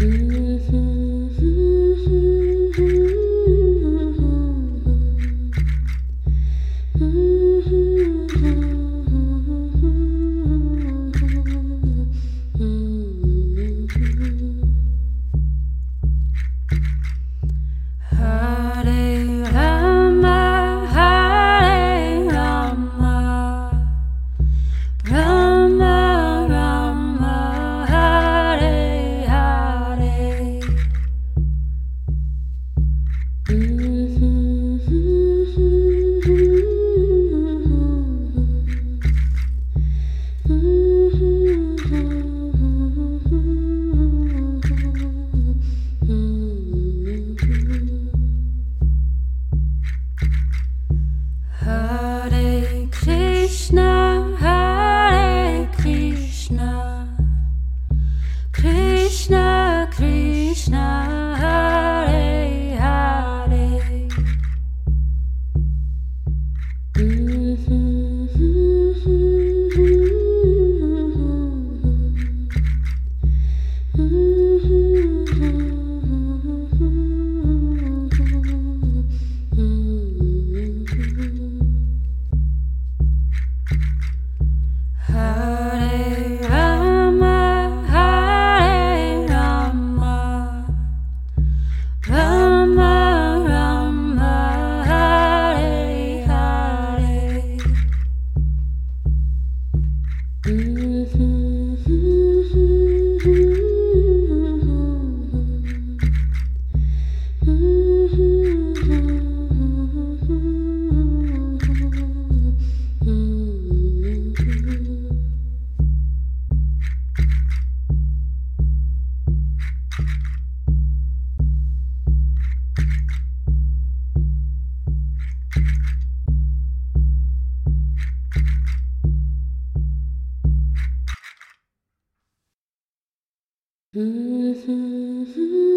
Mm-hmm. Krishna, Mm-hmm.